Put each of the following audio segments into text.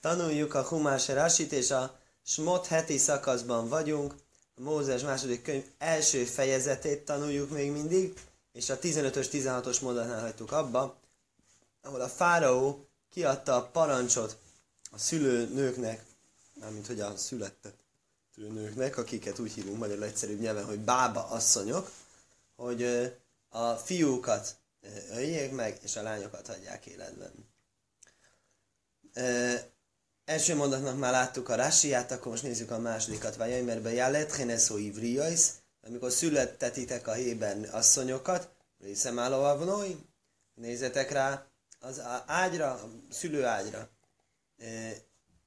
Tanuljuk a Humás Rásit, és a Smot heti szakaszban vagyunk. A Mózes második könyv első fejezetét tanuljuk még mindig, és a 15-ös, 16-os mondatnál hagytuk abba, ahol a fáraó kiadta a parancsot a szülőnőknek, mármint hogy a született nőknek, akiket úgy hívunk magyarul egyszerűbb nyelven, hogy bába asszonyok, hogy a fiúkat öljék meg, és a lányokat hagyják életben. Első mondatnak már láttuk a rásiát, akkor most nézzük a másodikat. Vagy mert be jálet, heneszó ivriais, amikor születtetitek a héber asszonyokat, részem állóavnói, nézzetek rá az ágyra, a szülőágyra.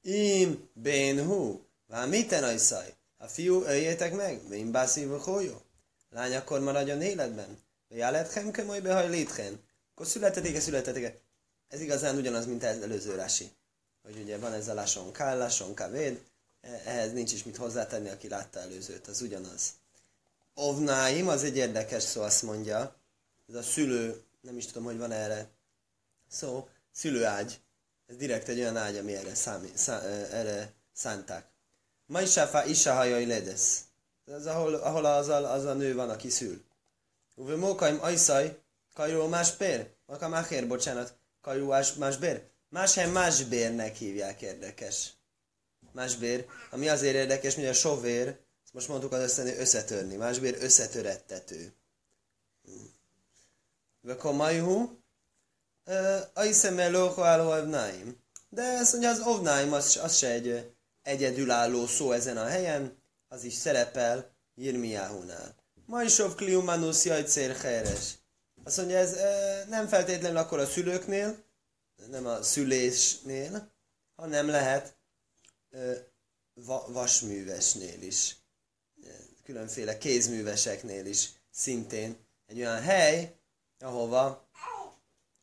Im ben hu, vár miten ajszaj, a fiú öljétek meg, vén bászív jó. Lány akkor maradjon életben. Jálethem kömöly behajlíthen. Akkor születetik-e, születetik-e? Ez igazán ugyanaz, mint az előző rási. Hogy ugye van ez a lason ká, lason kavéd, ehhez nincs is mit hozzátenni, aki látta előzőt, az ugyanaz. Ovnáim, az egy érdekes szó, azt mondja. Ez a szülő, nem is tudom, hogy van erre szó, szülőágy. Ez direkt egy olyan ágy, ami erre, számi, szá, erre szánták. Majsáfa isa hajai ledesz. Ez ahol, ahol az, a, az a nő van, aki szül. Uve mókaim ajszaj, kajró más pér? Maka máhér, bocsánat, kajró más bér? Más helyen más bérnek hívják érdekes. Más ami azért érdekes, hogy a sovér, most mondtuk az összetörni, összetörni. Más bér összetörettető. Veko majhu, ajszem elóho álló De ezt mondja, az ovnáim az, az se egy egyedülálló szó ezen a helyen, az is szerepel Jirmiáhunál. Majsov kliumanus jajcér heres. Azt mondja, ez nem feltétlenül akkor a szülőknél, nem a szülésnél, hanem lehet e, va, vasművesnél is, különféle kézműveseknél is szintén egy olyan hely, ahova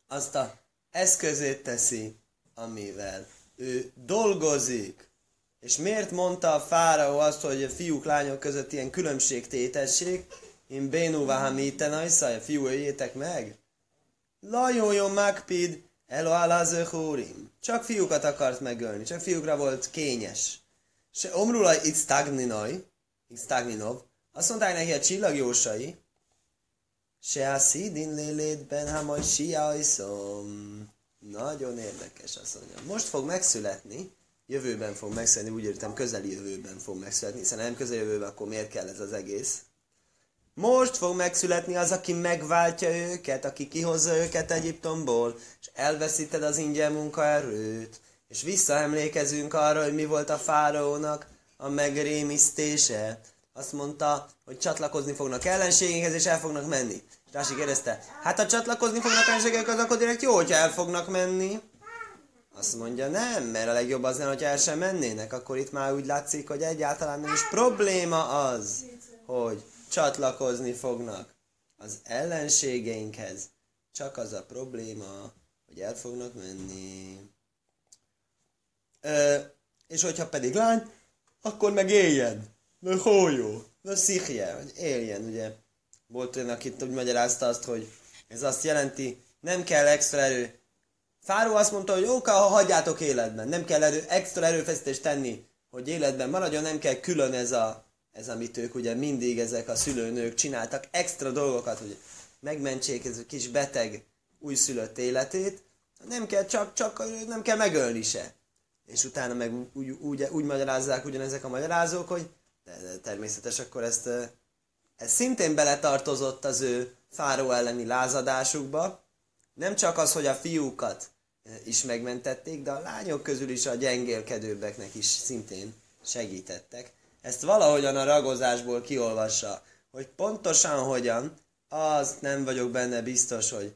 azt a eszközét teszi, amivel ő dolgozik. És miért mondta a fáraó azt, hogy a fiúk, lányok között ilyen különbségtétesség? Én bénú vahamiten a fiú öljétek meg? Lajójon magpid, elo alazöhúrim. Csak fiúkat akart megölni, csak fiúkra volt kényes. Se omrulaj itt stagninoj, itt stagninov, azt mondták neki a csillagjósai, se a szídin lélétben, ha majd siajszom. Nagyon érdekes, azt mondja. Most fog megszületni, jövőben fog megszületni, úgy értem közeli jövőben fog megszületni, hiszen nem közeli jövőben, akkor miért kell ez az egész? Most fog megszületni az, aki megváltja őket, aki kihozza őket Egyiptomból, elveszíted az ingyen munkaerőt, és visszaemlékezünk arra, hogy mi volt a fáraónak a megrémisztése. Azt mondta, hogy csatlakozni fognak ellenségekhez, és el fognak menni. Rási kérdezte, hát ha csatlakozni fognak ellenségekhez, akkor direkt jó, hogyha el fognak menni. Azt mondja, nem, mert a legjobb az lenne, hogy el sem mennének, akkor itt már úgy látszik, hogy egyáltalán nem is probléma az, hogy csatlakozni fognak az ellenségeinkhez. Csak az a probléma, hogy el fognak menni. Ö, és hogyha pedig lány, akkor meg éljen. De jó, De szikje, hogy éljen, ugye. Volt olyan, akit úgy magyarázta azt, hogy ez azt jelenti, nem kell extra erő, Fáró azt mondta, hogy oké, ha hagyjátok életben, nem kell erő, extra erőfeszítést tenni, hogy életben maradjon, nem kell külön ez, a, ez amit ők ugye mindig ezek a szülőnők csináltak, extra dolgokat, hogy megmentsék ez a kis beteg újszülött életét, nem kell csak, csak nem kell megölni se. És utána meg úgy, úgy, úgy magyarázzák ugyanezek a magyarázók, hogy de, természetes akkor ezt, ez szintén beletartozott az ő fáró elleni lázadásukba, nem csak az, hogy a fiúkat eh, is megmentették, de a lányok közül is a gyengélkedőbbeknek is szintén segítettek. Ezt valahogyan a ragozásból kiolvassa, hogy pontosan hogyan, azt nem vagyok benne biztos, hogy eh,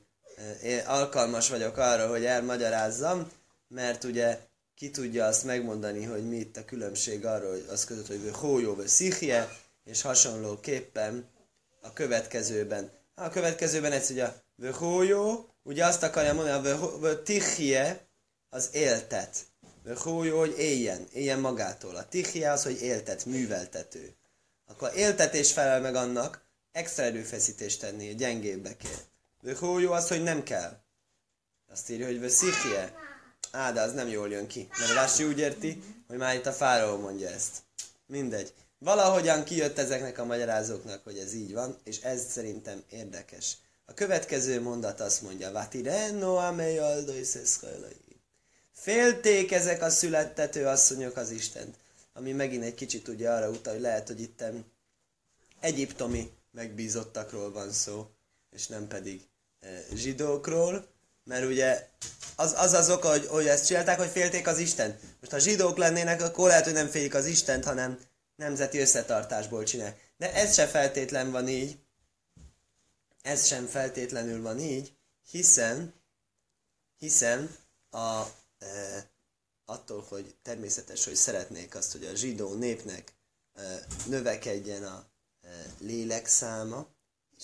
én alkalmas vagyok arra, hogy elmagyarázzam, mert ugye ki tudja azt megmondani, hogy mi itt a különbség arról, hogy az között, hogy hójó vagy szichje, és hasonlóképpen a következőben. A következőben ez ugye hójó, ugye azt akarja mondani, hogy tichje az éltet. Hójó, hogy éljen, éljen magától. A tichje az, hogy éltet, műveltető. Akkor éltetés felel meg annak, extra erőfeszítést tenni a gyengébbekért. Hójó az, hogy nem kell. Azt írja, hogy veszikje. Á, de az nem jól jön ki. Mert Rási úgy érti, hogy már itt a fáraó mondja ezt. Mindegy. Valahogyan kijött ezeknek a magyarázóknak, hogy ez így van, és ez szerintem érdekes. A következő mondat azt mondja, Vatireno amely Félték ezek a születtető asszonyok az Istent. Ami megint egy kicsit ugye arra utal, hogy lehet, hogy itten egyiptomi megbízottakról van szó, és nem pedig zsidókról, mert ugye az az, az oka, hogy, hogy ezt csinálták, hogy félték az Istent. Most ha zsidók lennének, akkor lehet, hogy nem félik az Istent, hanem nemzeti összetartásból csinál. De ez se feltétlen van így. Ez sem feltétlenül van így, hiszen hiszen a, e, attól, hogy természetes, hogy szeretnék azt, hogy a zsidó népnek e, növekedjen a e, lélek száma,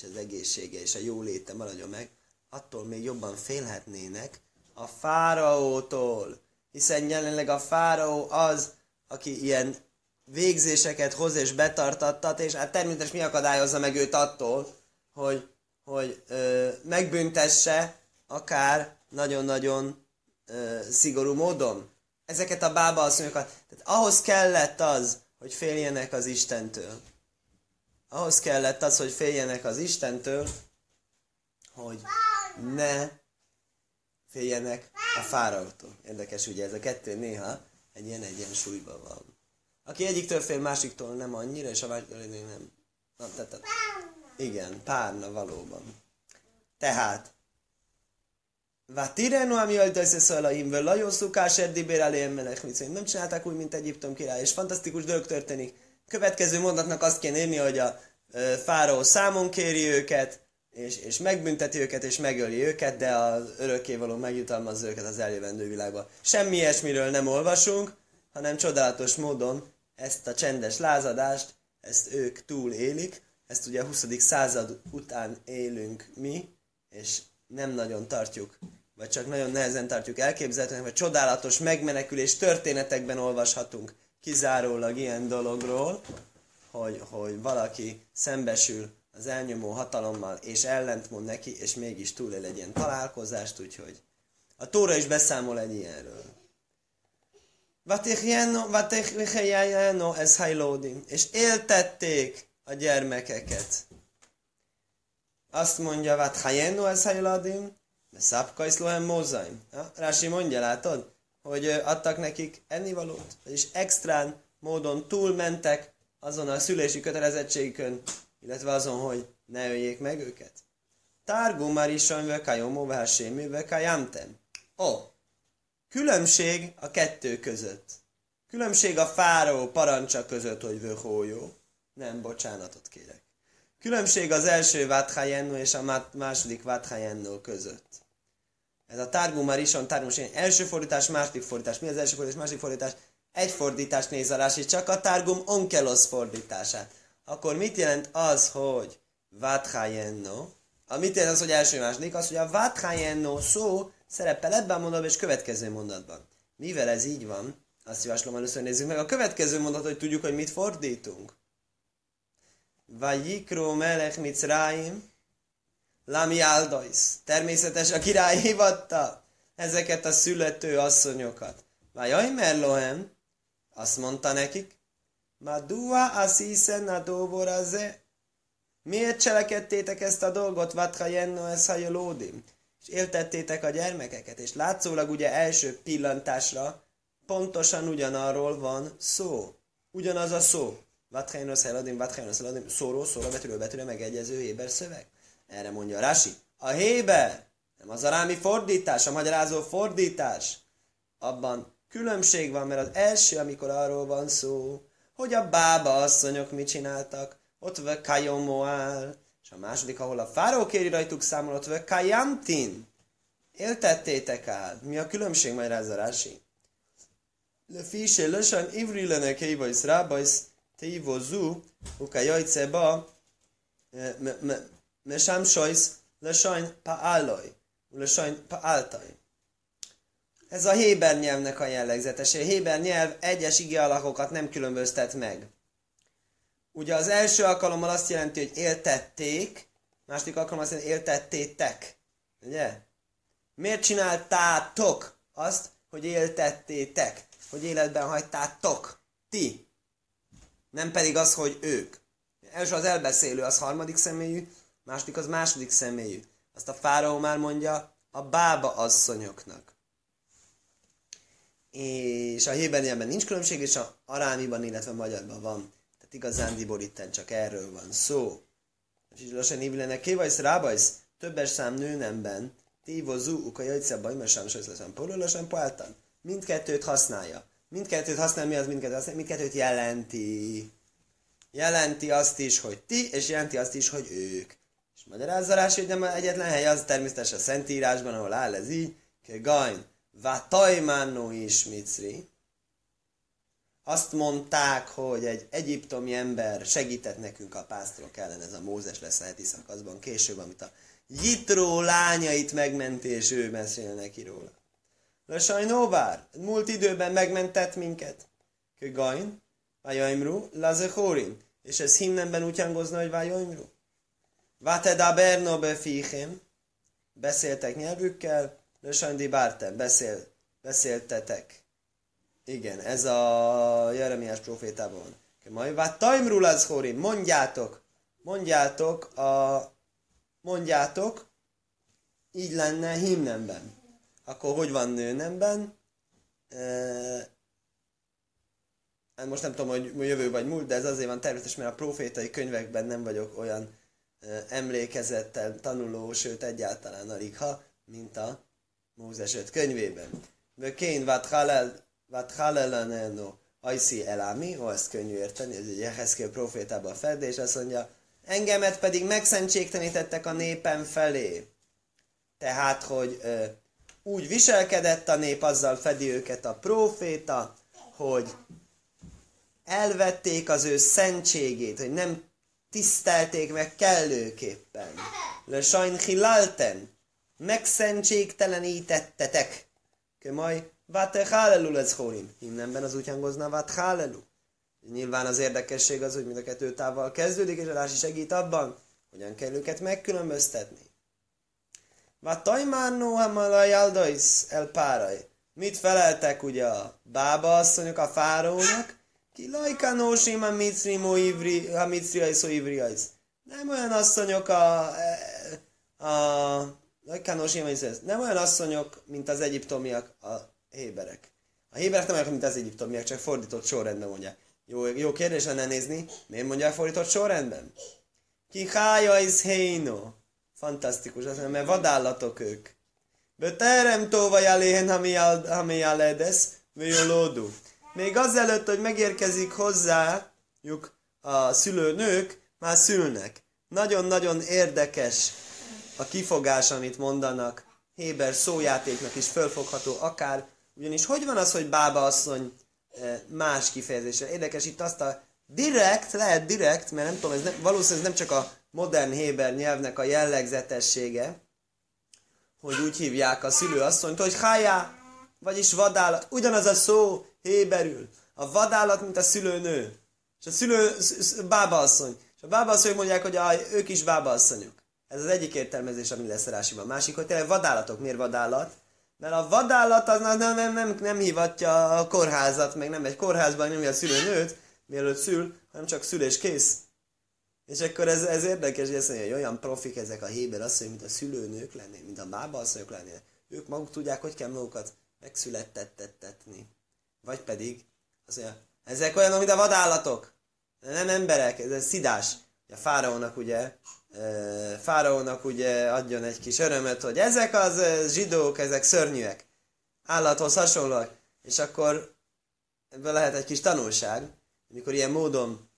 és az egészsége és a jóléte maradjon meg, attól még jobban félhetnének a fáraótól, hiszen jelenleg a fáraó az, aki ilyen végzéseket hoz és betartattat, és hát természetesen mi akadályozza meg őt attól, hogy, hogy ö, megbüntesse akár nagyon-nagyon ö, szigorú módon ezeket a bába asszonyokat. Tehát ahhoz kellett az, hogy féljenek az Istentől. Ahhoz kellett az, hogy féljenek az Istentől, hogy ne féljenek a fáraótól. Érdekes, ugye ez a kettő néha egy ilyen egyensúlyban van. Aki egyiktől fél, másiktól nem annyira, és a másiktól nem. Na, tehát, igen, párna valóban. Tehát, Vatirenu, ami öltösze szalaim, vele szukás eddibér elém Nem csinálták úgy, mint Egyiptom király, és fantasztikus dolog történik. Következő mondatnak azt kéne írni, hogy a fáraó számon kéri őket, és, és megbünteti őket, és megöli őket, de az örökkévaló megjutalmazza őket az eljövendő világba. Semmi ilyesmiről nem olvasunk, hanem csodálatos módon ezt a csendes lázadást, ezt ők túl élik, ezt ugye a 20. század után élünk mi, és nem nagyon tartjuk, vagy csak nagyon nehezen tartjuk elképzelhetőnek, vagy csodálatos megmenekülés történetekben olvashatunk kizárólag ilyen dologról, hogy, hogy valaki szembesül az elnyomó hatalommal, és ellentmond neki, és mégis túlél egy ilyen találkozást, úgyhogy a Tóra is beszámol egy ilyenről. Vatechjajjáno ez hajlódim. És éltették a gyermekeket. Azt mondja, Vathajeno ez szapkajsz lohem mózaim. Rási mondja, látod? Hogy adtak nekik ennivalót, és extrán módon túlmentek azon a szülési kötelezettségükön, illetve azon, hogy ne öljék meg őket. Tárgó már is kajomó versémű kajamtem. Ó, különbség a kettő között. Különbség a fáraó parancsa között, hogy vöhójó. Nem, bocsánatot kérek. Különbség az első Vathajenno és a második Vathajenno között. Ez a Targum Marison, Targum első fordítás, második fordítás. Mi az első fordítás, második fordítás? Egy fordítás néz a csak a Targum Onkelos fordítását akkor mit jelent az, hogy Vathayenno? A mit jelent az, hogy első második? Az, hogy a Vathayenno szó szerepel ebben a mondatban és következő mondatban. Mivel ez így van, azt javaslom, először nézzük meg a következő mondat, hogy tudjuk, hogy mit fordítunk. Vajikro melech mitzraim, lami aldais. Természetes, a király hivatta ezeket a születő asszonyokat. Vajaj merlohem, azt mondta nekik, Madua asisen adovoraze. Miért cselekedtétek ezt a dolgot, Vatra Jenno ez hajolódim? És éltettétek a gyermekeket, és látszólag ugye első pillantásra pontosan ugyanarról van szó. Ugyanaz a szó. Vatrainos heladim, vatrainos heladim, szóról, szóra, betűről, betűre megegyező Héber szöveg. Erre mondja Rasi. A Héber, nem az arámi fordítás, a magyarázó fordítás. Abban különbség van, mert az első, amikor arról van szó, hogy a bába asszonyok mit csináltak, ott ve kajomoál, és a második, ahol a fáró kéri rajtuk számol, ott ve kajamtin. Éltettétek át. Mi a különbség, majd rázarási? Le fise lösen ivri lene kévajsz rábajsz uka jajce ba, me sem sajsz lesajn paálaj, lesajn paáltaj. Ez a Héber nyelvnek a jellegzetese. A Héber nyelv egyes ige alakokat nem különböztet meg. Ugye az első alkalommal azt jelenti, hogy éltették, második alkalommal azt jelenti, éltettétek. Ugye? Miért csináltátok azt? hogy éltettétek, hogy életben hagytátok, ti. Nem pedig az, hogy ők. Első az elbeszélő, az harmadik személyű, második az második személyű. Azt a fáraó már mondja a bába asszonyoknak. És a hébernyelben nincs különbség, és a arámiban, illetve magyarban van. Tehát igazándiból itten csak erről van szó. És lassan évlenek kévajsz, rábajsz, többes szám nőnemben, tívozú, uka jajtszebb, bajmasám, sajszleszem, polulasan, poáltan. Mindkettőt használja. Mindkettőt használ, mi az mindkettőt használ? Mindkettőt jelenti. Jelenti azt is, hogy ti, és jelenti azt is, hogy ők. És magyarázza rá, hogy nem egyetlen hely, az természetesen a Szentírásban, ahol áll ez így, Gajn, Vatajmánó is Micri. Azt mondták, hogy egy egyiptomi ember segített nekünk a pásztorok ellen, ez a Mózes lesz a heti szakaszban később, amit a Jitró lányait megmenti, és ő mesél neki róla. Le sajnóvár, múlt időben megmentett minket. Kögain, Vajaimru, Lazechorin. És ez himnemben úgy hangozna, hogy Vajaimru. Vateda berno befichem. Beszéltek nyelvükkel, Lösajndi Bárte, beszél, beszéltetek. Igen, ez a Jeremiás profétában van. Majd Vataimru Lazechorin, mondjátok, mondjátok a mondjátok, így lenne himnemben akkor hogy van nőnemben? E, most nem tudom, hogy jövő vagy múlt, de ez azért van természetes, mert a profétai könyvekben nem vagyok olyan emlékezettel tanuló, sőt egyáltalán alig ha, mint a Mózes 5 könyvében. Kén vat halelaneno ajszi elami, ó, ezt könnyű érteni, ez egy Jeheszkél profétában a és azt mondja, engemet pedig megszentségtenítettek a népem felé. Tehát, hogy ö, úgy viselkedett a nép, azzal fedi őket a próféta, hogy elvették az ő szentségét, hogy nem tisztelték meg kellőképpen. Le sajn hilalten, megszentségtelenítettetek. Kömaj, vate hálelul ez hórim. Himnemben az úgy hangozna, vat hálelu. Nyilván az érdekesség az, hogy mind a kettő távval kezdődik, és a segít abban, hogyan kell őket megkülönböztetni. Vatajmánó hamalajaldais el párai. Mit feleltek ugye a bába asszonyok a fárónak? Ki lajkanósim a micrimó ivri, a micriais ivriais. Nem olyan asszonyok a, a, a lajkanósim, nem olyan asszonyok, mint az egyiptomiak, a héberek. A héberek nem olyan, mint az egyiptomiak, csak fordított sorrendben mondják. Jó, jó kérdés lenne nézni, miért mondják fordított sorrendben? Ki hája is heino. Fantasztikus, azt mondja, mert vadállatok ők. Böterem tóva jaléhen hami jaledesz, vőlódú. Még azelőtt, hogy megérkezik hozzájuk a szülőnők, már szülnek. Nagyon-nagyon érdekes a kifogás, amit mondanak. Héber szójátéknak is fölfogható akár. Ugyanis hogy van az, hogy bába asszony eh, más kifejezéssel? Érdekes itt azt a direkt, lehet direkt, mert nem tudom, ez nem, valószínűleg ez nem csak a modern héber nyelvnek a jellegzetessége, hogy úgy hívják a szülőasszonyt, hogy hájá, vagyis vadállat. Ugyanaz a szó héberül. A vadállat, mint a szülőnő. És a szülő, bábaasszony. És a bábaasszony mondják, hogy aj, ők is bábaasszonyok. Ez az egyik értelmezés, ami lesz a rásiban. Másik, hogy tényleg vadállatok. Miért vadállat? Mert a vadállat az nem, nem, nem, nem hívatja a kórházat, meg nem egy kórházban nem a szülőnőt, mielőtt szül, hanem csak szül és kész. És akkor ez, ez érdekes, hogy azt mondja, hogy olyan profik ezek a héber asszonyok, mint a szülőnők lennének, mint a bába asszonyok lennének. Ők maguk tudják, hogy kell magukat megszülettettetni. Vagy pedig, mondja, ezek olyanok, mint a vadállatok. Nem emberek, ez, szidás. A fáraónak ugye, fáraónak ugye adjon egy kis örömet, hogy ezek az zsidók, ezek szörnyűek. Állathoz hasonlóak. És akkor ebből lehet egy kis tanulság, amikor ilyen módon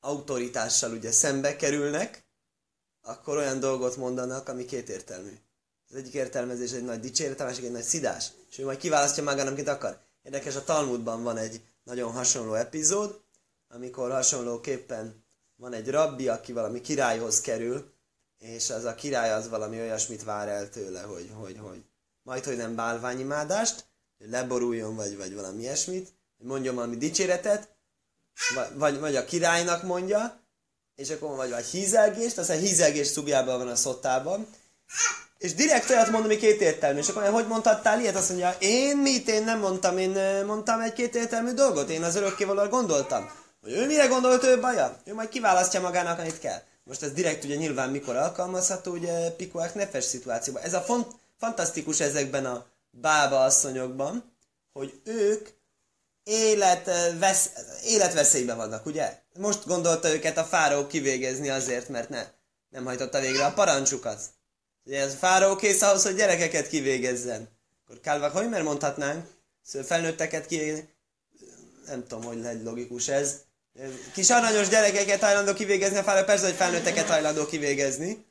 autoritással ugye szembe kerülnek, akkor olyan dolgot mondanak, ami kétértelmű. Az egyik értelmezés egy nagy dicséret, a másik egy nagy szidás. És ő majd kiválasztja magának, amit akar. Érdekes, a Talmudban van egy nagyon hasonló epizód, amikor hasonlóképpen van egy rabbi, aki valami királyhoz kerül, és az a király az valami olyasmit vár el tőle, hogy, hogy, hogy majd, hogy nem bálványimádást, hogy leboruljon, vagy, vagy valami ilyesmit, hogy mondjon valami dicséretet, vagy, vagy a királynak mondja, és akkor vagy, vagy hízelgést, aztán hízelgés szubjában van a szotában, és direkt olyat mondom, ami kétértelmű. És akkor hogy mondhattál ilyet? Azt mondja, én mit, én nem mondtam, én mondtam egy kétértelmű dolgot, én az örökkévalóra gondoltam. Hogy ő mire gondolt, ő baja? Ő majd kiválasztja magának, amit kell. Most ez direkt ugye nyilván mikor alkalmazható, ugye Pikoák nefes szituációban. Ez a font, fantasztikus ezekben a bába asszonyokban, hogy ők élet, vesz, életveszélyben vannak, ugye? Most gondolta őket a fáró kivégezni azért, mert ne, nem hajtotta végre a parancsukat. Ugye ez fáró kész ahhoz, hogy gyerekeket kivégezzen. Akkor Kálvák Hojmer mondhatnánk, szóval felnőtteket kivégezni. Nem tudom, hogy lehet logikus ez. Kis aranyos gyerekeket hajlandó kivégezni, a fáró persze, hogy felnőtteket hajlandó kivégezni.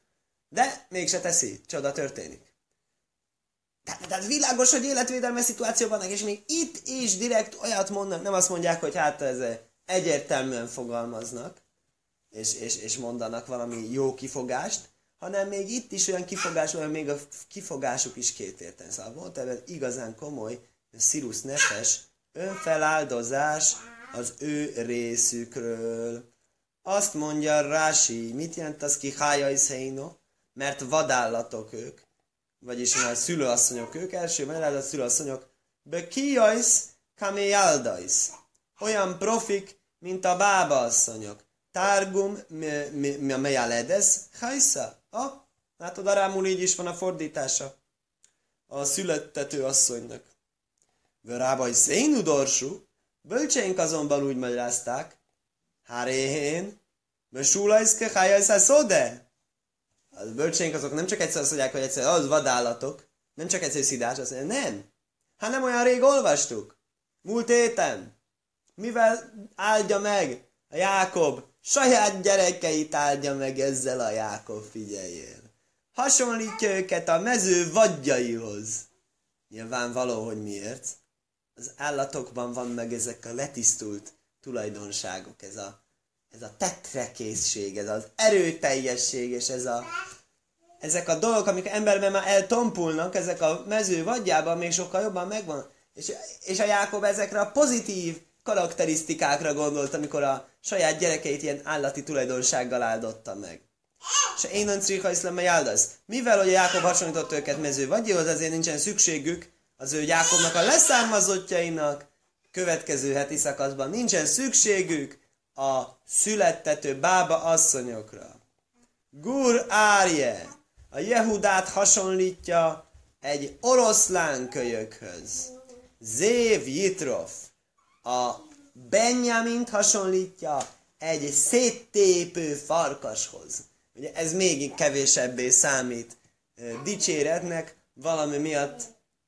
De mégse teszi, csoda történik. Tehát, tehát világos, hogy életvédelme szituációban és még itt is direkt olyat mondanak, nem azt mondják, hogy hát ez egyértelműen fogalmaznak, és, és, és mondanak valami jó kifogást, hanem még itt is olyan kifogás, olyan még a kifogásuk is két érten. Szóval volt ebben igazán komoly, Sirius nefes önfeláldozás az ő részükről. Azt mondja Rási, mit jelent az ki hájai Mert vadállatok ők vagyis már szülőasszonyok ők, első a szülőasszonyok, be kijajsz kaméjaldajsz. Olyan profik, mint a bába asszonyok. Tárgum mi a mejaledez, hajsza. Ah, látod, arámul így is van a fordítása. A születtető asszonynak. Vörábai szénudorsú, bölcseink azonban úgy magyarázták, Háréhén, Mesúlajszke hájajszá szóde, a bölcsénk azok nem csak egyszer azt mondják, hogy egyszer az vadállatok, nem csak egyszer szidás, azt mondják, nem. Hát nem olyan rég olvastuk. Múlt héten. Mivel áldja meg a Jákob? Saját gyerekeit áldja meg ezzel a Jákob, figyeljél. Hasonlítja őket a mező vadjaihoz. Nyilvánvaló, hogy miért. Az állatokban van meg ezek a letisztult tulajdonságok, ez a ez a tetrekészség, ez az erőteljesség, és ez a, ezek a dolgok, amik emberben már eltompulnak, ezek a mező vadjában még sokkal jobban megvan. És, és a Jákob ezekre a pozitív karakterisztikákra gondolt, amikor a saját gyerekeit ilyen állati tulajdonsággal áldotta meg. És én nem trika iszlem. Mivel, hogy Jákob hasonlított őket mező vagyhoz, ezért nincsen szükségük az ő Jákobnak a leszármazottjainak, következő heti szakaszban nincsen szükségük a születtető bába asszonyokra. Gur Árje a Jehudát hasonlítja egy oroszlán kölyökhöz. Zév Jitrof a Benjamint hasonlítja egy széttépő farkashoz. Ugye ez még kevésebbé számít dicséretnek, valami miatt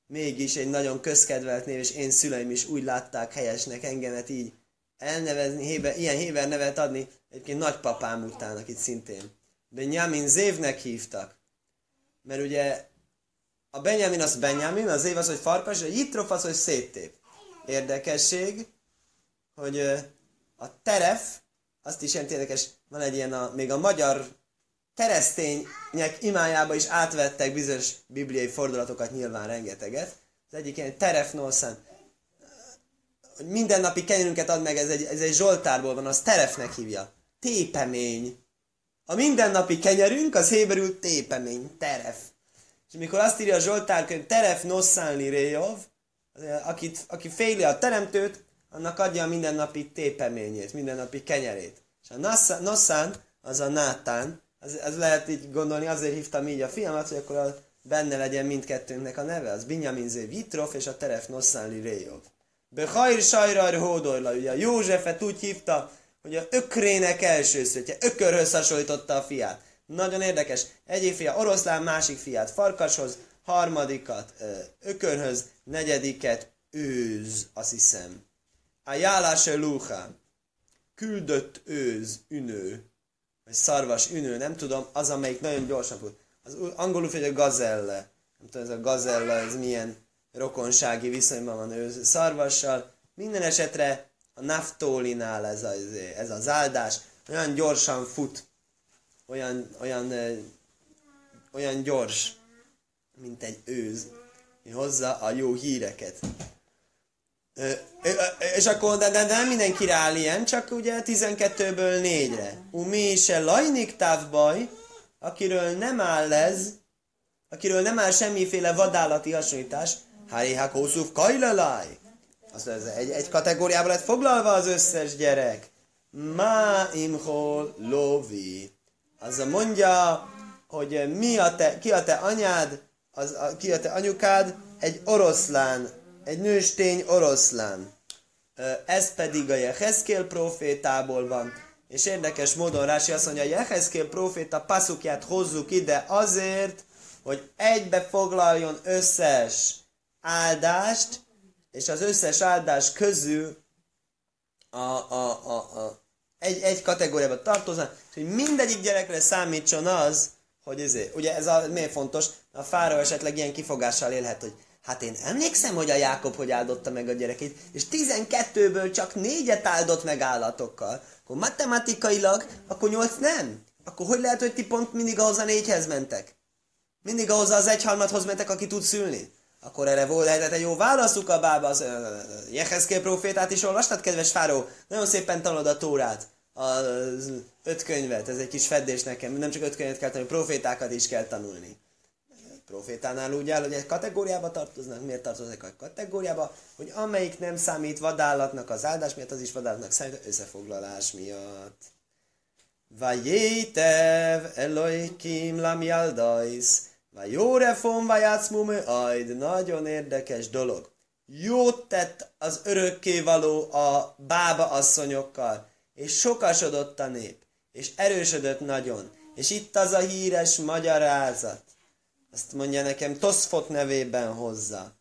mégis egy nagyon közkedvelt név, és én szüleim is úgy látták helyesnek engemet így elnevezni, héber, ilyen héber nevet adni, egyébként nagypapám után, akit szintén. Benjamin Zévnek hívtak. Mert ugye a Benjamin az Benjamin, az év az, hogy farkas, a Jitrof az, hogy széttép. Érdekesség, hogy a teref, azt is jelenti érdekes, van egy ilyen, a, még a magyar keresztények imájába is átvettek bizonyos bibliai fordulatokat, nyilván rengeteget. Az egyik ilyen teref noszán, hogy mindennapi kenyerünket ad meg, ez egy, ez egy Zsoltárból van, az terefnek hívja. Tépemény. A mindennapi kenyerünk, az héberül tépemény, teref. És amikor azt írja a Zsoltár könyv, teref nosszánli réjov, akit, aki féli a teremtőt, annak adja a mindennapi tépeményét, mindennapi kenyerét. És a nosszán, az a nátán, az, az lehet így gondolni, azért hívtam így a fiamat, hogy akkor a, benne legyen mindkettőnknek a neve, az Binyamin Zé Vitrof és a Teref Nosszánli Réjov. Behajr sajrar hódorla, ugye a Józsefet úgy hívta, hogy a ökrének elsőszötje, ökörhöz hasonlította a fiát. Nagyon érdekes. Egyik fia oroszlán, másik fiát farkashoz, harmadikat ökörhöz, negyediket őz, azt hiszem. A jálása luha, küldött őz, ünő, vagy szarvas ünő, nem tudom, az, amelyik nagyon gyorsan fut. Az angolul hogy a gazelle. Nem tudom, ez a gazelle, ez milyen rokonsági viszonyban van ő szarvassal. Minden esetre a naftólinál ez, az, ez az áldás olyan gyorsan fut, olyan, olyan, olyan gyors, mint egy őz, hozza a jó híreket. És akkor, de, de, nem mindenki rá ilyen, csak ugye 12-ből 4-re. Umi se lajnik távbaj, akiről nem áll ez, akiről nem áll semmiféle vadállati hasonlítás, Hári Hakószuf Kajlalaj. Az egy, egy kategóriába lett foglalva az összes gyerek. Ma imhol lovi. Az mondja, hogy mi a te, ki a te anyád, az, a, ki a te anyukád, egy oroszlán, egy nőstény oroszlán. Ez pedig a Jehezkél profétából van. És érdekes módon Rási azt mondja, hogy Jehezkél proféta passzukját hozzuk ide azért, hogy egybe foglaljon összes áldást, és az összes áldás közül a, a, a, a, egy, egy kategóriába tartozna, és hogy mindegyik gyerekre számítson az, hogy ezért, ugye ez a, miért fontos, a fára esetleg ilyen kifogással élhet, hogy hát én emlékszem, hogy a Jákob hogy áldotta meg a gyerekét, és 12-ből csak négyet áldott meg állatokkal. Akkor matematikailag, akkor nyolc nem. Akkor hogy lehet, hogy ti pont mindig ahhoz a négyhez mentek? Mindig ahhoz az egyharmadhoz mentek, aki tud szülni? Akkor erre volt lehetett egy jó válaszuk a bába, az Jehezkél profétát is olvastad, kedves Fáró? Nagyon szépen tanulod a Tórát, az öt könyvet, ez egy kis feddés nekem, nem csak öt könyvet kell tanulni, profétákat is kell tanulni. Profétánál úgy áll, hogy egy kategóriába tartoznak, miért tartoznak a kategóriába, hogy amelyik nem számít vadállatnak az áldás miatt, az is vadállatnak számít összefoglalás miatt. Vajétev Elohim lam yaldais, Vajórefon vajátszmumő ajd, nagyon érdekes dolog. Jót tett az örökkévaló a bába asszonyokkal, és sokasodott a nép, és erősödött nagyon. És itt az a híres magyarázat. Azt mondja nekem Toszfot nevében hozzá.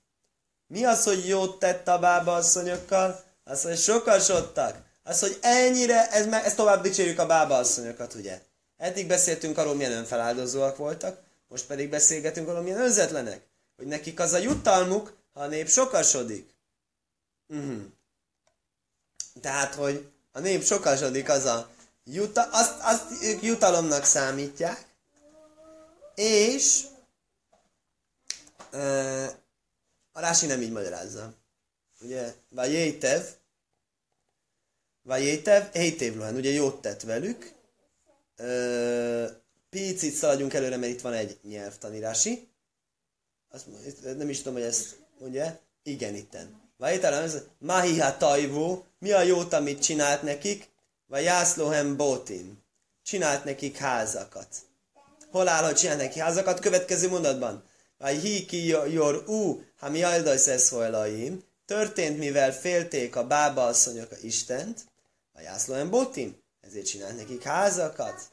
Mi az, hogy jót tett a bába asszonyokkal? Az, hogy sokasodtak. Az, hogy ennyire, ez, ezt tovább dicsérjük a bába asszonyokat, ugye? Eddig beszéltünk arról, milyen önfeláldozóak voltak, most pedig beszélgetünk arról, milyen önzetlenek. Hogy nekik az a jutalmuk, ha a nép sokasodik. Uh-huh. Tehát, hogy a nép sokasodik, az a juta, azt, azt ők jutalomnak számítják, és a Rási nem így magyarázza. Ugye, Vajétev, Vajétev, Hétévlohen, ugye jót tett velük, picit szaladjunk előre, mert itt van egy nyelvtanírási. Azt, nem is tudom, hogy ezt mondja. Igen, itten. Vajételem, ez Mahiha tajvó, mi a jót, amit csinált nekik? Vagy Jászlóhem Bótin. Csinált nekik házakat. Hol áll, hogy csinált nekik házakat? Következő mondatban. Vagy hiki yor u, ha mi ajdajsz eszhoelaim. Történt, mivel félték a bába asszonyok a Istent. Vagy Jászlóhem Bótin. Ezért csinált nekik házakat.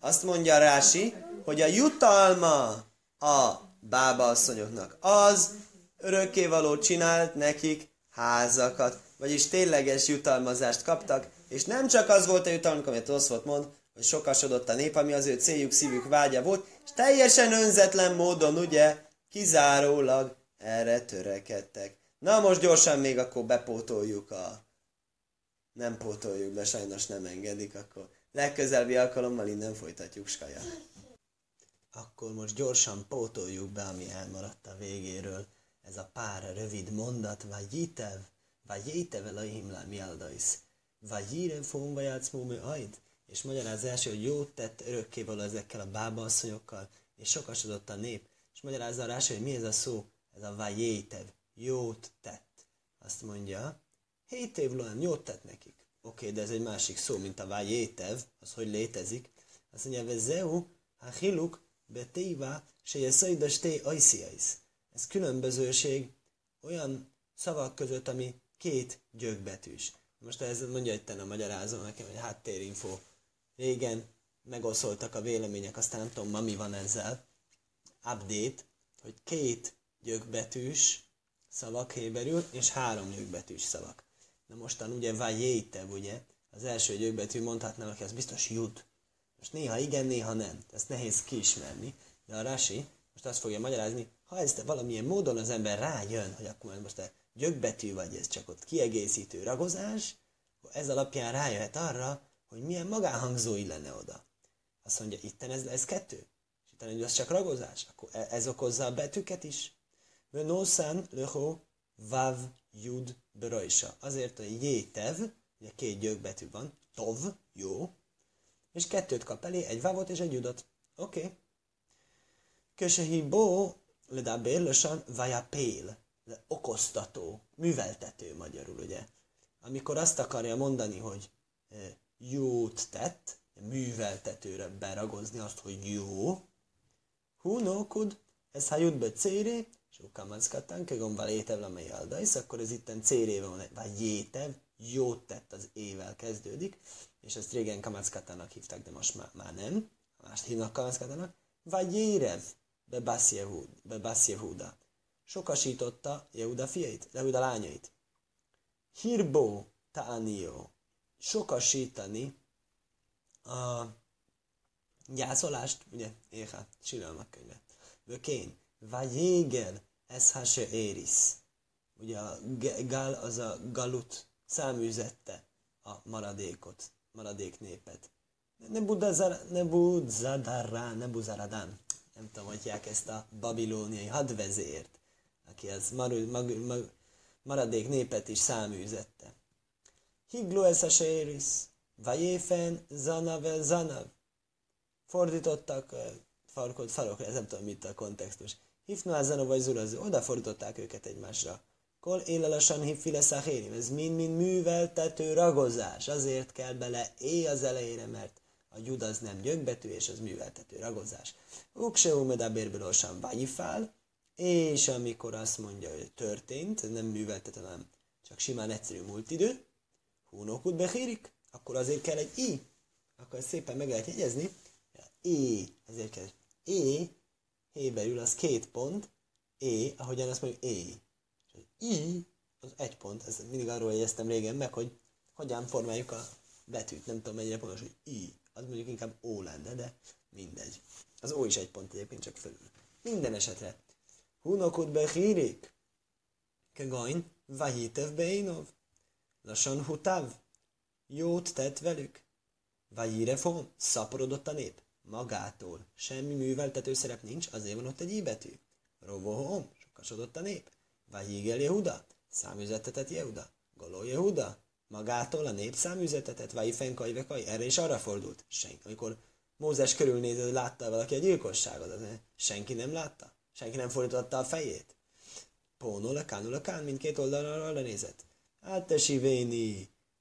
Azt mondja Rási, hogy a jutalma a bába asszonyoknak az örökkévaló csinált nekik házakat, vagyis tényleges jutalmazást kaptak, és nem csak az volt a jutalmuk, amit Oszfot mond, hogy sokasodott a nép, ami az ő céljuk, szívük vágya volt, és teljesen önzetlen módon, ugye, kizárólag erre törekedtek. Na most gyorsan még akkor bepótoljuk a... Nem pótoljuk, de sajnos nem engedik, akkor legközelebbi alkalommal innen folytatjuk Skaja. Akkor most gyorsan pótoljuk be, ami elmaradt a végéről. Ez a pár rövid mondat, vagy jitev, vagy jétev Elohim la mialdais, vagy jírev fón vajátszmómű ajd, és magyaráz első, hogy jót tett örökkévaló ezekkel a bábaasszonyokkal, és sokasodott a nép, és magyarázza rá, hogy mi ez a szó, ez a vajétev, jót tett. Azt mondja, hét év jót tett nekik. Oké, okay, de ez egy másik szó, mint a vájétev, az hogy létezik. Azt mondja, vezeu, ha hiluk, betéva, se jeszaida sté ajsziais. Ez különbözőség olyan szavak között, ami két gyökbetűs. Most ez mondja itt a magyarázó nekem, hogy háttérinfo. Régen megoszoltak a vélemények, aztán nem tudom, ma mi van ezzel. Update, hogy két gyökbetűs szavak héberül, és három gyökbetűs szavak. Na mostan ugye vajétev, ugye? Az első gyökbetű mondhatná, hogy az biztos jut. Most néha igen, néha nem. Ezt nehéz kiismerni. De a Rasi most azt fogja magyarázni, ha ezt valamilyen módon az ember rájön, hogy akkor most a gyökbetű vagy ez csak ott kiegészítő ragozás, ez alapján rájöhet arra, hogy milyen magánhangzói lenne oda. Azt mondja, itten ez, ez kettő. És itten, az csak ragozás. Akkor e- ez okozza a betűket is. Vönószán, löhó, vav, jud, berajsa. Azért, hogy jétev, ugye két gyökbetű van, tov, jó, és kettőt kap elé, egy vavot és egy judot. Oké. Okay. Kösehibó, ledaber, lösan, vajapél, okoztató, műveltető magyarul, ugye? Amikor azt akarja mondani, hogy jót tett, műveltetőre beragozni azt, hogy jó, húnókud, ez ha jut be cére, Sukamackatán, kegom val étev lamei aldaisz, akkor ez itten céréve van, vagy jétev, jót tett az ével kezdődik, és ezt régen kamackatának hívták, de most már, már nem, mást hívnak kamackatának, vagy jérev, be Basjehuda. Sokasította Jehuda fiait, Jehuda lányait. Hirbó ta'anió. Sokasítani a gyászolást, ugye, éha, síralmak könyve. Vagy jégel, ez ha se. Ugye a gal az a galut száműzette a maradékot, maradék népet. Ne budzadará, ne buzaradán. Nem tudom, hogy ezt a babilóniai hadvezért, aki az mar, mag, mag, maradék népet is száműzette. Higlo ez a séris, vajéfen zanav zanav. Fordítottak farkot farokra, ez nem tudom mit a kontextus. Hifna zanav vagy zulazó, oda fordították őket egymásra. Kol élelasan hifile szahérim, ez mind-mind műveltető ragozás. Azért kell bele éj az elejére, mert a jud az nem gyökbetű, és az műveltető ragozás. Ukse umedabérből osam vágyifál, és amikor azt mondja, hogy történt, nem műveltető, hanem csak simán egyszerű múlt idő, húnokut behérik, akkor azért kell egy i. Akkor ezt szépen meg lehet jegyezni. É, ezért kell. É, héberül az két pont, é, ahogyan azt mondjuk é. I, az egy pont, ez mindig arról jegyeztem régen meg, hogy hogyan formáljuk a betűt, nem tudom mennyire pontos, hogy I, az mondjuk inkább O lenne, de mindegy. Az O is egy pont egyébként csak fölül. Minden esetre. Hunokut bechirik, kegain, vahitev beinov, lassan hutav, jót tett velük, vajirefon, szaporodott a nép, magától, semmi műveltető szerep nincs, azért van ott egy íbetű. Rovohom, sokasodott a nép, Vahigel Jehuda, számüzetetett Jehuda, Goló Jehuda, magától a nép számüzetetett, Vajifen Kajvekai, erre is arra fordult. Senki, amikor Mózes körülnézett, látta valaki a gyilkosságot, az senki nem látta, senki nem fordította a fejét. Pónola, kánula, kán, mindkét oldalra arra nézett. Hát te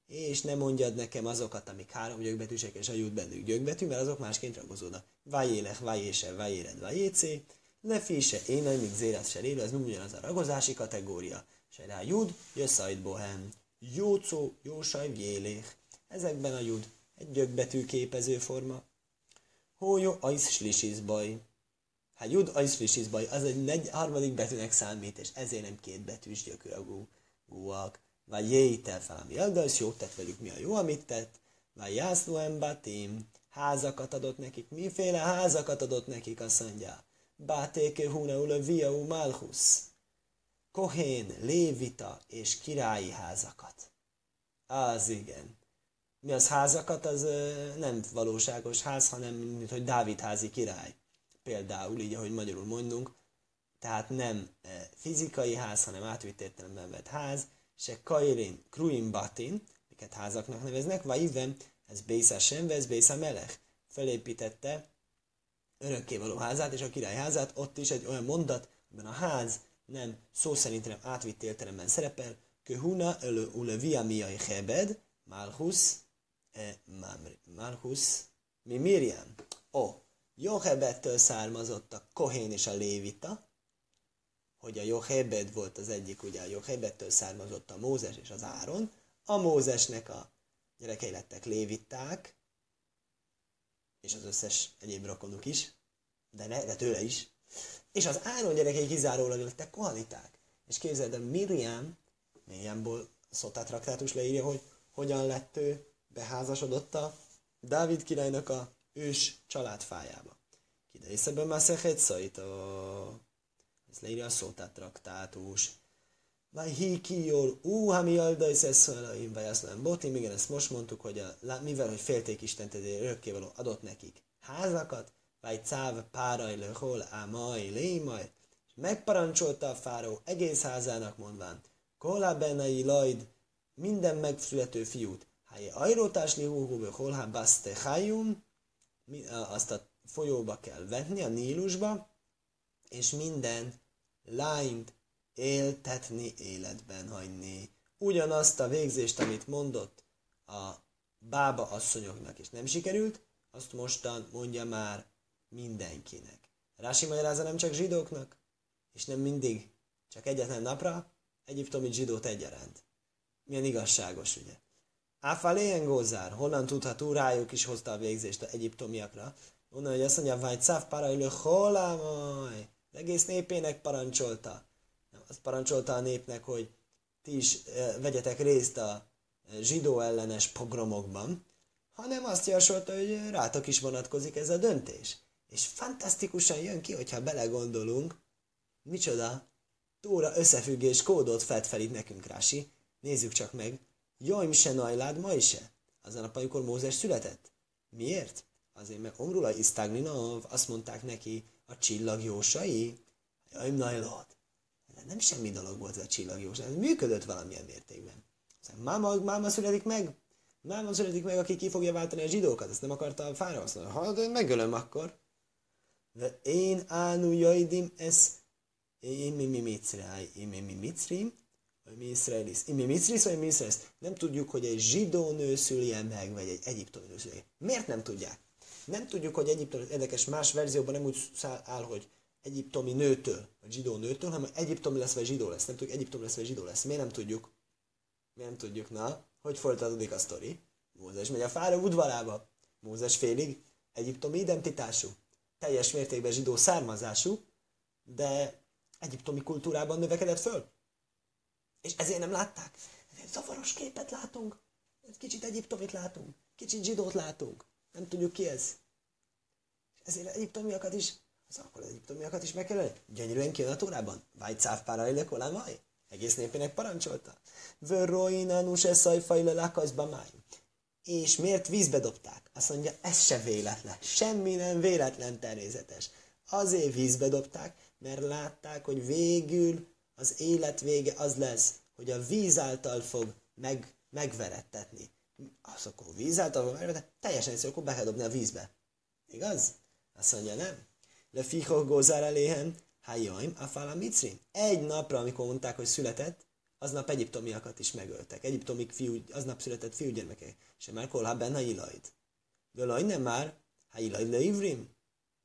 és ne mondjad nekem azokat, amik három gyögbetűsek, és a jut bennük gyögbetű, mert azok másként ragozódnak. Vajélech, vajése, vajéred, vajécé, Lefise én még zéret se lélu, ez nem ugyanaz a ragozási kategória. Se rá jud, jösszajt bohem. Jócó, jósaj, jéléh. Ezekben a jud egy gyökbetű képező forma. Hójó, ajsz, baj. Hát jud, ajsz, baj, az egy negy, harmadik betűnek számít, és ezért nem két betűs gyököragúak. Vagy jétel fel, ami az jót tett velük, mi a jó, amit tett. Vagy jászló embatim, házakat adott nekik. Miféle házakat adott nekik, azt mondja Bátéke Huneule Viau Malchus. Kohén, Lévita és királyi házakat. Az igen. Mi az házakat, az nem valóságos ház, hanem mint hogy Dávid házi király. Például, így ahogy magyarul mondunk, tehát nem fizikai ház, hanem átvitt értelemben vett ház, se Kairin, Kruin Batin, miket házaknak neveznek, vagy Iven, ez Bészá Sem, ez Bészá Melech. Felépítette örökkévaló házát és a király házát, ott is egy olyan mondat, amiben a ház nem szó szerint nem átvitt értelemben szerepel, Köhuna elő ule via miai hebed, Malchus, e, Malchus, mi Miriam. Ó, oh, Jochebettől származott a Kohén és a Lévita, hogy a Jochebed volt az egyik, ugye a Jochebettől származott a Mózes és az Áron, a Mózesnek a gyerekei lettek léviták, és az összes egyéb rokonuk is, de, ne, de tőle is. És az Áron gyerekei kizárólag lettek kohaniták. És képzeld el, Miriam, Miriamból Szotát traktátus leírja, hogy hogyan lett ő beházasodott a Dávid királynak a ős családfájába. Kide észebben már szechet. Ez leírja a ú, ha mi aldajsz eszalaim, vagy azt nem. Botim, igen, ezt most mondtuk, hogy a, mivel, hogy félték Istent, ezért örökkévaló adott nekik házakat, vagy cáv páraj lehol ámaj lémaj, és megparancsolta a fáró egész házának mondván, kolá benai lajd, minden megszülető fiút, háje ajrótás lihúhúbő holhá baszte hájum, azt a folyóba kell vetni, a Nílusba, és minden lányt éltetni életben hagyni. Ugyanazt a végzést, amit mondott a bába asszonyoknak, és nem sikerült, azt mostan mondja már mindenkinek. Rási magyarázza nem csak zsidóknak, és nem mindig, csak egyetlen napra, egyiptomi zsidót egyaránt. Milyen igazságos, ugye? Áfalén gózár, honnan tudható, rájuk is hozta a végzést a egyiptomiakra. Onnan, hogy azt mondja, vagy száv parajlő holámaj, egész népének parancsolta. Nem, azt parancsolta a népnek, hogy ti is e, vegyetek részt a zsidó ellenes pogromokban, hanem azt javasolta, hogy rátok is vonatkozik ez a döntés. És fantasztikusan jön ki, hogyha belegondolunk, micsoda tóra összefüggés kódot fed fel itt nekünk, Rási. Nézzük csak meg. Jaj, mi se najlád, ma is se. Az a nap, amikor Mózes született. Miért? Azért, mert Omrula Isztaglinov, azt mondták neki, a csillagjósai. Jaj, najlad. Nem semmi dolog volt ez a csillagjós, ez működött valamilyen mértékben. Máma, máma születik meg, máma születik meg, aki ki fogja váltani a zsidókat, ezt nem akarta a fára. Ha, de megölöm akkor. De én ánu jajdim ez, én mi mi micráj, én mi mi micrim, vagy mi. Én mi micris, vagy mi iszraelis. Nem tudjuk, hogy egy zsidó nő szülje meg, vagy egy egyiptomi nő szülje. Miért nem tudják? Nem tudjuk, hogy egyiptom, érdekes, más verzióban nem úgy áll, hogy egyiptomi nőtől, vagy zsidó nőtől, hanem egyiptomi lesz, vagy zsidó lesz. Nem tudjuk, egyiptomi lesz, vagy zsidó lesz. Miért nem tudjuk? Miért nem tudjuk? Na, hogy folytatódik a sztori? Mózes megy a fára udvarába. Mózes félig egyiptomi identitású. Teljes mértékben zsidó származású, de egyiptomi kultúrában növekedett föl. És ezért nem látták. Ezért zavaros képet látunk. Kicsit egyiptomit látunk. Kicsit zsidót látunk. Nem tudjuk ki ez. Ezért egyiptomiakat is, az akkor az egyiptomiakat is meg kell ölni. Gyönyörűen kijön a tórában. Vájcáv párailek olámaj. Egész népének parancsolta. Vörroinanus eszajfajle lakaszba máj. És miért vízbe dobták? Azt mondja, ez se véletlen. Semmi nem véletlen természetes. Azért vízbe dobták, mert látták, hogy végül az élet vége az lesz, hogy a víz által fog meg, megverettetni. Az akkor víz által fog megverettetni, teljesen egyszerű, akkor be kell dobni a vízbe. Igaz? Azt mondja, nem. Le fichok gózár eléhen, Hajaim, Afala Micrin. Egy napra, amikor mondták, hogy született, aznap egyiptomiakat is megöltek. Egyiptomik fiú, aznap született fiúgyermekek. És már kolha benne ilaid. Völaj nem már, ha ilaid le ivrim.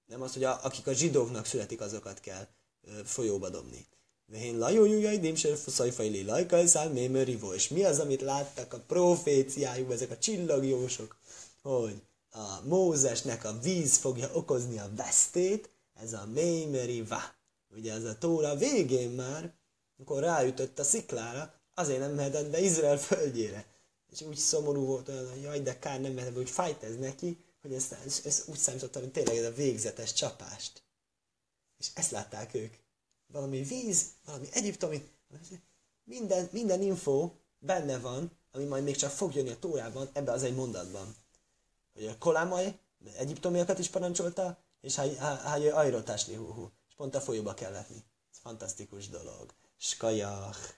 Nem az, hogy a, akik a zsidóknak születik, azokat kell ö, folyóba dobni. Vehén lajójújaidim se szajfajli lajkajszál mémörivó. És mi az, amit láttak a proféciájukban, ezek a csillagjósok, hogy a Mózesnek a víz fogja okozni a vesztét, ez a mémeriva. Ugye ez a tóra végén már, amikor ráütött a sziklára, azért nem mehetett be Izrael földjére. És úgy szomorú volt, hogy jaj, de kár nem mehetett be, úgy fájt ez neki, hogy ezt, ezt úgy számítottam, hogy tényleg ez a végzetes csapást. És ezt látták ők. Valami víz, valami egyiptomi, minden, minden info benne van, ami majd még csak fog jönni a tórában, ebbe az egy mondatban. Hogy a kolámaj egyiptomiakat is parancsolta, és háj ajrotásli húhú pont a folyóba kell vetni. Ez fantasztikus dolog. Skajach.